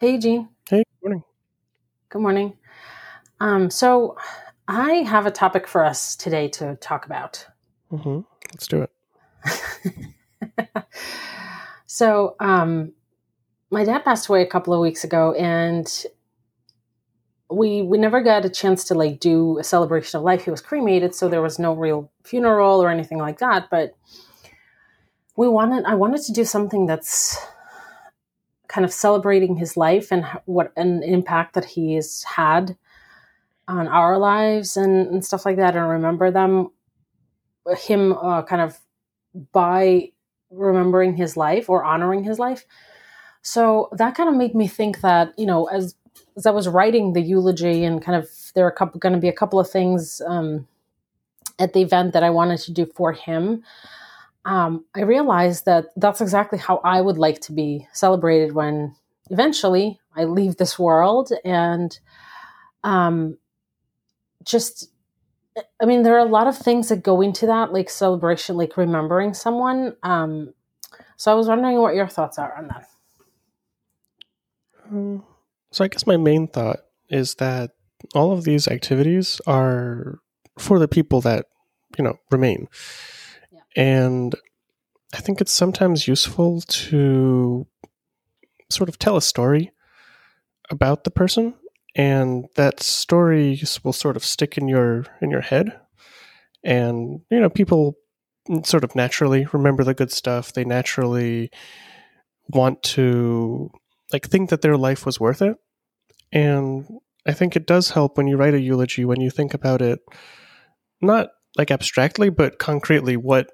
Hey, Jean. Hey, good morning. Good morning. Um, so, I have a topic for us today to talk about. hmm Let's do it. so, um, my dad passed away a couple of weeks ago, and we we never got a chance to like do a celebration of life. He was cremated, so there was no real funeral or anything like that. But we wanted I wanted to do something that's kind of celebrating his life and what an impact that he has had on our lives and, and stuff like that, and remember them him uh, kind of by remembering his life or honoring his life. So that kind of made me think that you know as as I was writing the eulogy and kind of there are a couple going to be a couple of things um, at the event that I wanted to do for him. Um, I realized that that's exactly how I would like to be celebrated when eventually I leave this world and um, just I mean, there are a lot of things that go into that, like celebration, like remembering someone. Um, so I was wondering what your thoughts are on that. Um, so I guess my main thought is that all of these activities are for the people that you know remain. And I think it's sometimes useful to sort of tell a story about the person, and that story will sort of stick in your in your head, and you know people sort of naturally remember the good stuff. They naturally want to like think that their life was worth it. And I think it does help when you write a eulogy when you think about it not like abstractly but concretely what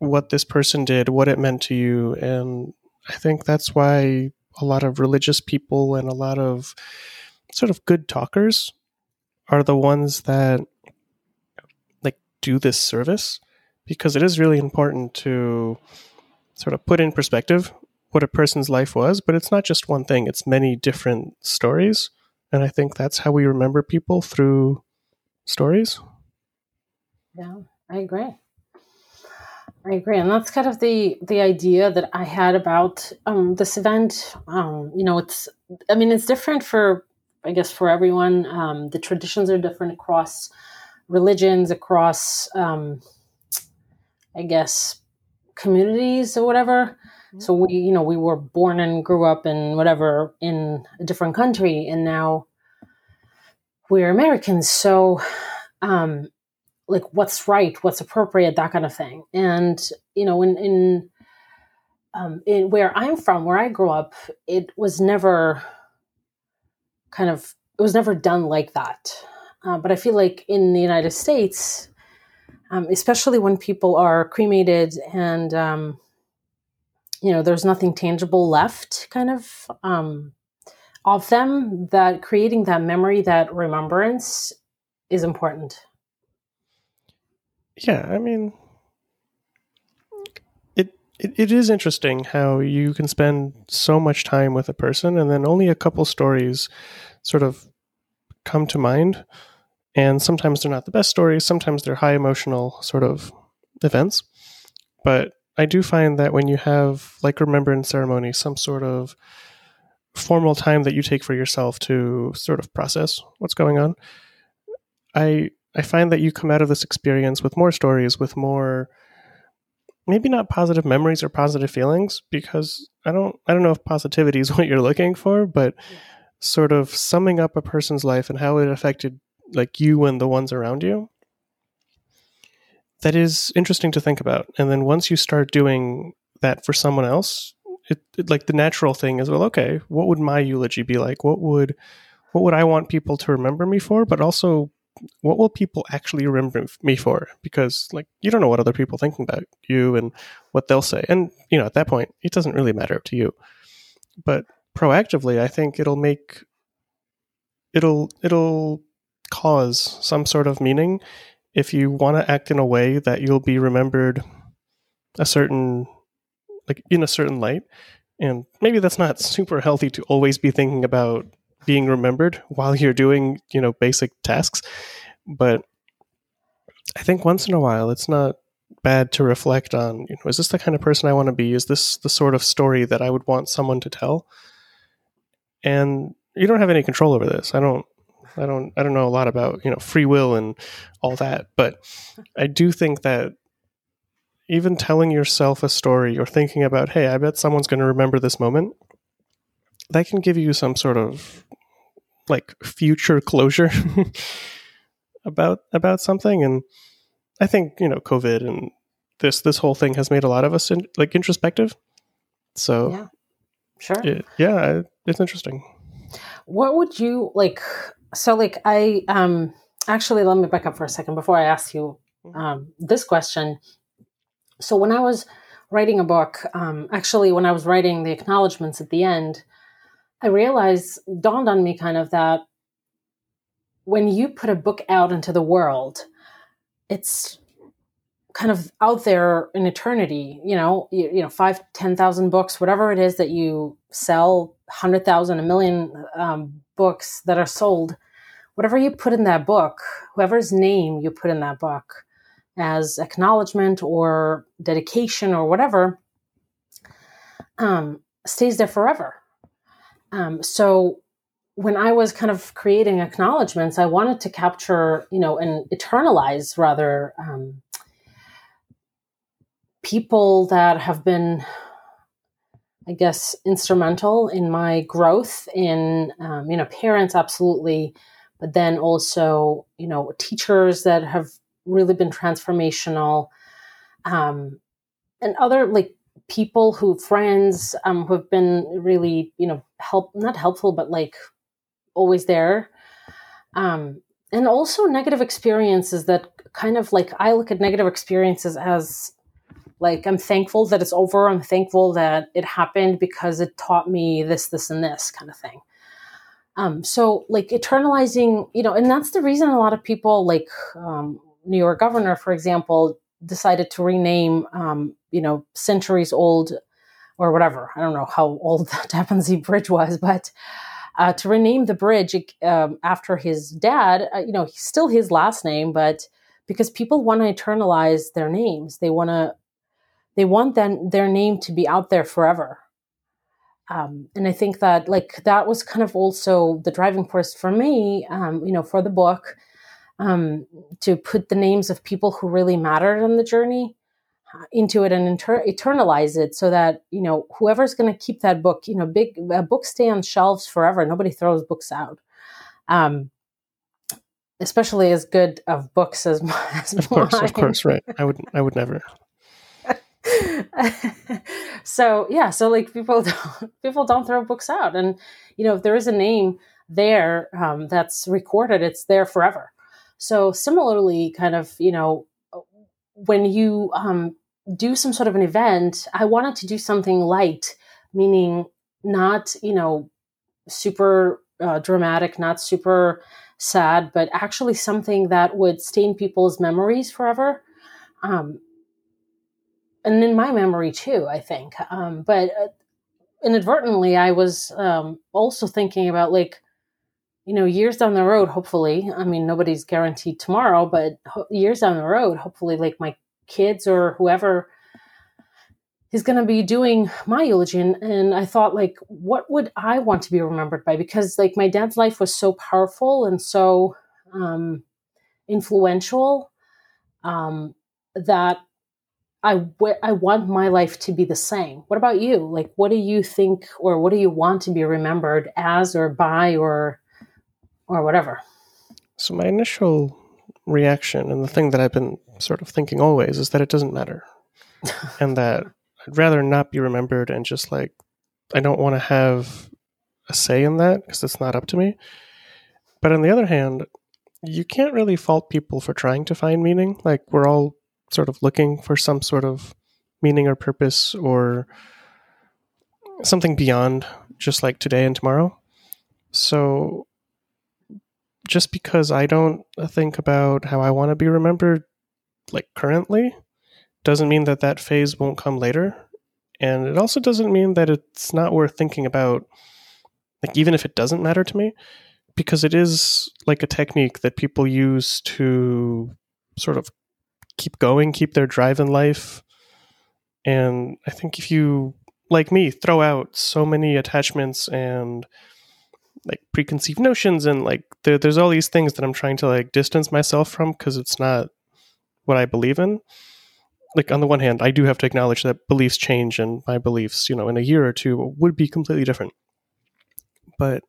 what this person did, what it meant to you and I think that's why a lot of religious people and a lot of sort of good talkers are the ones that like do this service because it is really important to sort of put in perspective what a person's life was, but it's not just one thing, it's many different stories. And I think that's how we remember people through stories. Yeah, I agree. I agree, and that's kind of the the idea that I had about um, this event. Um, you know, it's I mean, it's different for I guess for everyone. Um, the traditions are different across religions, across um, I guess communities or whatever. So we, you know, we were born and grew up in whatever in a different country, and now we're Americans. So, um, like, what's right, what's appropriate, that kind of thing. And you know, in in um, in where I'm from, where I grew up, it was never kind of it was never done like that. Uh, but I feel like in the United States, um, especially when people are cremated and um, you know there's nothing tangible left, kind of um, of them, that creating that memory, that remembrance, is important. Yeah, I mean, it, it, it is interesting how you can spend so much time with a person and then only a couple stories sort of come to mind. And sometimes they're not the best stories, sometimes they're high emotional sort of events. But I do find that when you have like remembrance ceremony, some sort of formal time that you take for yourself to sort of process what's going on, I I find that you come out of this experience with more stories, with more maybe not positive memories or positive feelings, because I don't I don't know if positivity is what you're looking for, but sort of summing up a person's life and how it affected like you and the ones around you that is interesting to think about. And then once you start doing that for someone else, it, it like the natural thing is well, okay, what would my eulogy be like? What would what would I want people to remember me for? But also, what will people actually remember me for? Because like you don't know what other people thinking about you and what they'll say. And you know, at that point, it doesn't really matter to you. But proactively, I think it'll make it'll it'll cause some sort of meaning if you want to act in a way that you'll be remembered a certain like in a certain light and maybe that's not super healthy to always be thinking about being remembered while you're doing you know basic tasks. But i think once in a while it's not bad to reflect on you know is this the kind of person i want to be? Is this the sort of story that i would want someone to tell? And you don't have any control over this. I don't I don't I don't know a lot about, you know, free will and all that, but I do think that even telling yourself a story or thinking about, hey, I bet someone's going to remember this moment, that can give you some sort of like future closure about about something and I think, you know, COVID and this this whole thing has made a lot of us in, like introspective. So Yeah. Sure. it, yeah, it's interesting. What would you like? So, like, I um actually let me back up for a second before I ask you um, this question. So, when I was writing a book, um, actually, when I was writing the acknowledgments at the end, I realized dawned on me kind of that when you put a book out into the world, it's kind of out there in eternity you know you, you know five ten thousand books whatever it is that you sell hundred thousand a million um, books that are sold whatever you put in that book whoever's name you put in that book as acknowledgement or dedication or whatever um, stays there forever um, so when I was kind of creating acknowledgments, I wanted to capture, you know, and eternalize rather um, people that have been, I guess, instrumental in my growth. In um, you know, parents absolutely, but then also, you know, teachers that have really been transformational, um, and other like people who friends um, who have been really, you know, help not helpful, but like always there. Um, and also negative experiences that kind of like I look at negative experiences as like I'm thankful that it's over. I'm thankful that it happened because it taught me this, this, and this kind of thing. Um, so like eternalizing, you know, and that's the reason a lot of people like um, New York governor, for example, decided to rename, um, you know, centuries old or whatever. I don't know how old the Tappan Zee Bridge was, but uh, to rename the bridge um, after his dad, uh, you know, still his last name, but because people want to eternalize their names, they want to, they want then their name to be out there forever. Um, and I think that like that was kind of also the driving force for me, um, you know, for the book, um, to put the names of people who really mattered on the journey into it and inter- eternalize it so that you know whoever's going to keep that book you know big uh, books stay on shelves forever nobody throws books out um especially as good of books as, as Of course, mine. of course, right. I would I would never. so yeah so like people don't people don't throw books out and you know if there is a name there um, that's recorded it's there forever so similarly kind of you know when you um, do some sort of an event i wanted to do something light meaning not you know super uh, dramatic not super sad but actually something that would stain people's memories forever. Um, and in my memory too i think. Um, but uh, inadvertently i was um, also thinking about like you know years down the road hopefully i mean nobody's guaranteed tomorrow but ho- years down the road hopefully like my kids or whoever is going to be doing my eulogy and, and i thought like what would i want to be remembered by because like my dad's life was so powerful and so um, influential um, that I, w- I want my life to be the same. What about you? Like, what do you think, or what do you want to be remembered as, or by, or or whatever? So my initial reaction and the thing that I've been sort of thinking always is that it doesn't matter. and that I'd rather not be remembered and just like I don't want to have a say in that because it's not up to me. But on the other hand, you can't really fault people for trying to find meaning. Like we're all sort of looking for some sort of meaning or purpose or something beyond just like today and tomorrow. So just because I don't think about how I want to be remembered like currently doesn't mean that that phase won't come later. And it also doesn't mean that it's not worth thinking about like even if it doesn't matter to me because it is like a technique that people use to sort of keep going, keep their drive in life. And I think if you like me throw out so many attachments and like preconceived notions and like there, there's all these things that I'm trying to like distance myself from because it's not what I believe in. Like on the one hand, I do have to acknowledge that beliefs change and my beliefs, you know, in a year or two would be completely different. But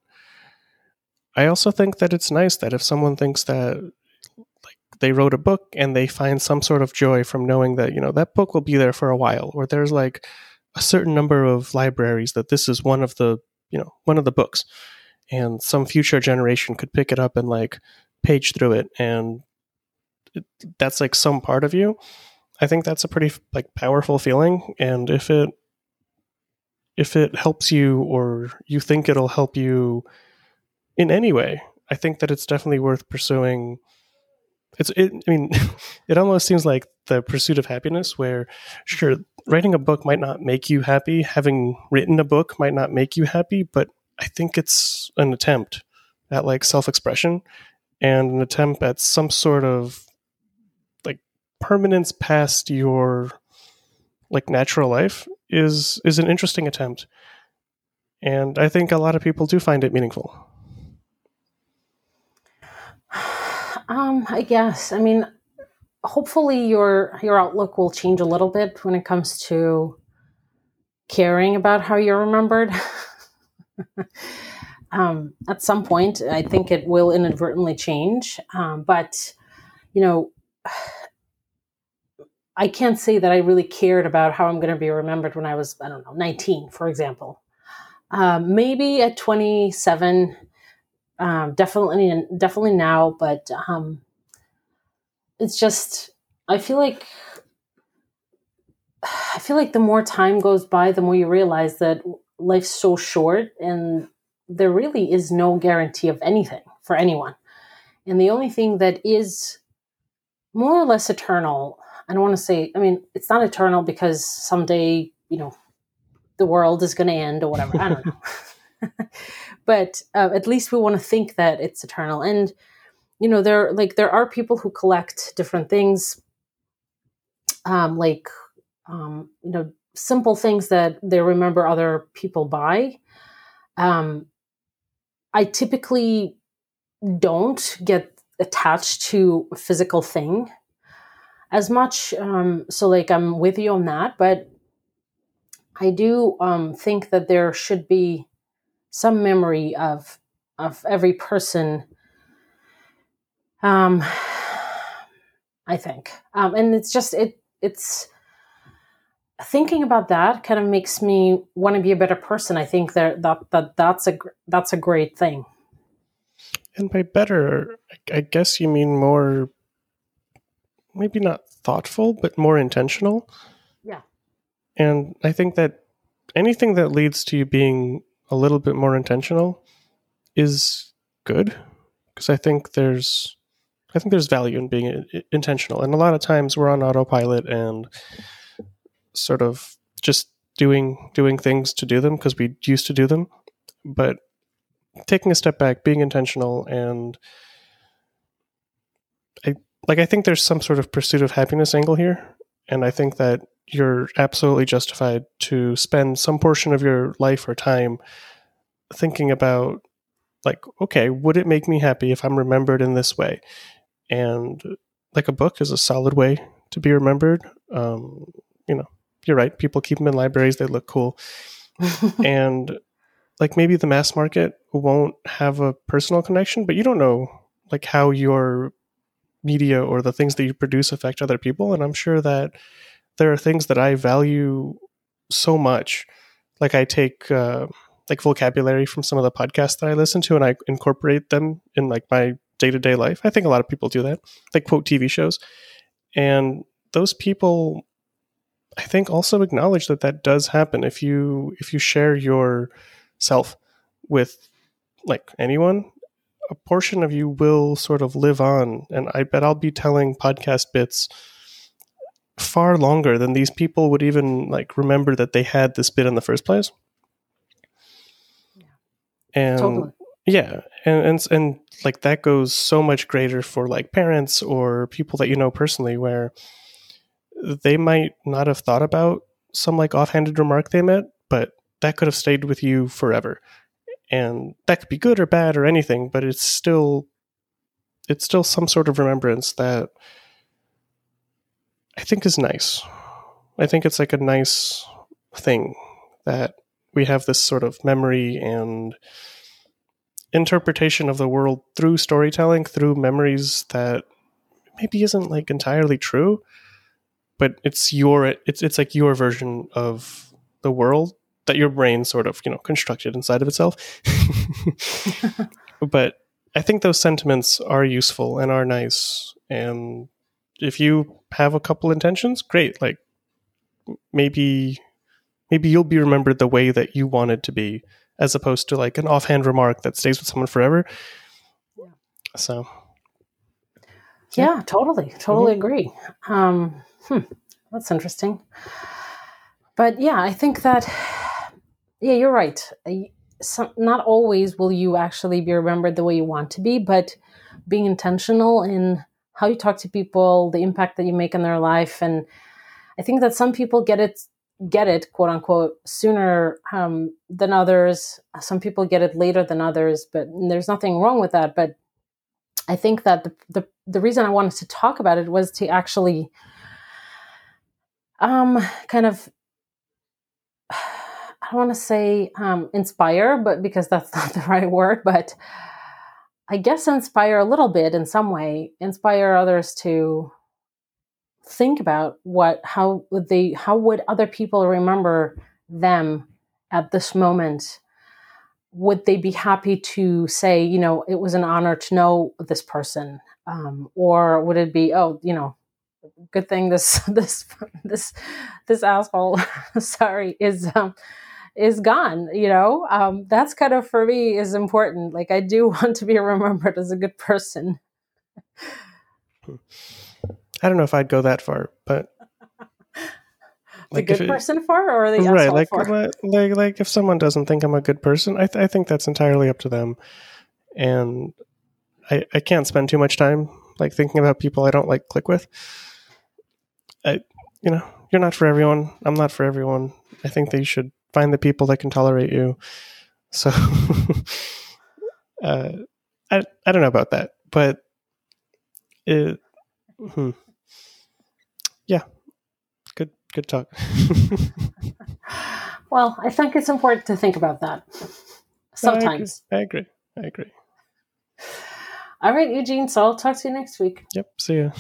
I also think that it's nice that if someone thinks that like they wrote a book and they find some sort of joy from knowing that, you know, that book will be there for a while or there's like a certain number of libraries that this is one of the, you know, one of the books and some future generation could pick it up and like page through it and it, that's like some part of you. I think that's a pretty like powerful feeling and if it if it helps you or you think it'll help you in any way i think that it's definitely worth pursuing. It's it, i mean it almost seems like the pursuit of happiness where sure writing a book might not make you happy. Having written a book might not make you happy but I think it's an attempt at like self expression and an attempt at some sort of like permanence past your like natural life is is an interesting attempt. And I think a lot of people do find it meaningful. Um, I guess. I mean, hopefully your your outlook will change a little bit when it comes to caring about how you're remembered. um, at some point, I think it will inadvertently change. Um, but, you know, I can't say that I really cared about how I'm going to be remembered when I was, I don't know, 19, for example. Um, maybe at 27, um, definitely, definitely now, but um, it's just, I feel like I feel like the more time goes by, the more you realize that life's so short and there really is no guarantee of anything for anyone. And the only thing that is more or less eternal, I don't want to say, I mean, it's not eternal because someday, you know, the world is going to end or whatever. I don't know. but uh, at least we want to think that it's eternal. And, you know, there, like, there are people who collect different things, um, like, um, you know, simple things that they remember other people by. Um, I typically don't get attached to a physical thing as much. Um, so, like, I'm with you on that, but I do um, think that there should be some memory of of every person. Um, I think, um, and it's just it it's thinking about that kind of makes me want to be a better person. I think that that, that that's a that's a great thing. And by better, I guess you mean more, maybe not thoughtful, but more intentional. Yeah. And I think that anything that leads to you being a little bit more intentional is good because I think there's I think there's value in being intentional. And a lot of times we're on autopilot and sort of just doing doing things to do them because we used to do them. But taking a step back being intentional and i like i think there's some sort of pursuit of happiness angle here. And i think that you're absolutely justified to spend some portion of your life or time thinking about like okay would it make me happy if i'm remembered in this way? And like a book is a solid way to be remembered. Um, you know you're right. People keep them in libraries. They look cool. and like maybe the mass market won't have a personal connection, but you don't know like how your media or the things that you produce affect other people. And I'm sure that there are things that I value so much. Like I take uh, like vocabulary from some of the podcasts that I listen to and I incorporate them in like my day to day life. I think a lot of people do that. They quote TV shows. And those people I think also acknowledge that that does happen if you if you share your self with like anyone a portion of you will sort of live on and I bet I'll be telling podcast bits far longer than these people would even like remember that they had this bit in the first place. Yeah. And totally. yeah, and, and and like that goes so much greater for like parents or people that you know personally where they might not have thought about some like offhanded remark they made, but that could have stayed with you forever. and that could be good or bad or anything but it's still it's still some sort of remembrance that i think is nice i think it's like a nice thing that we have this sort of memory and interpretation of the world through storytelling through memories that maybe isn't like entirely true but it's your it's it's like your version of the world that your brain sort of you know constructed inside of itself. But i think those sentiments are useful and are nice. And if you have a couple intentions great. Like maybe maybe you'll be remembered the way that you wanted to be as opposed to like an offhand remark that stays with someone forever. Yeah. so yeah, totally totally mm-hmm. agree um, hmm, that's interesting but yeah i think that yeah, you're right. Some, not always will you actually be remembered the way you want to be, but being intentional in how you talk to people, the impact that you make in their life, and I think that some people get it get it quote unquote sooner um, than others. Some people get it later than others, but there's nothing wrong with that. But I think that the the, the reason I wanted to talk about it was to actually um, kind of I don't want to say um, inspire, but because that's not the right word, but I guess inspire a little bit in some way, inspire others to think about what how would they how would other people remember them at this moment would they be happy to say you know it was an honor to know this person? Um, or would it be oh you know good thing this this this this asshole sorry is um, is gone you know? Um, that's kind of for me is important. Like i do want to be remembered as a good person. I don't know if i'd go that far but like a good person for or the right like, for? like like if someone doesn't think i'm a good person i, th- I think that's entirely up to them and I, I can't spend too much time like thinking about people i don't like click with i you know you're not for everyone i'm not for everyone i think they should find the people that can tolerate you. So uh, I I don't know about that, but it, hmm. Good talk. well, I think it's important to think about that sometimes. I agree. I agree. I agree. All right, Eugene. So I'll talk to you next week. Yep. See ya.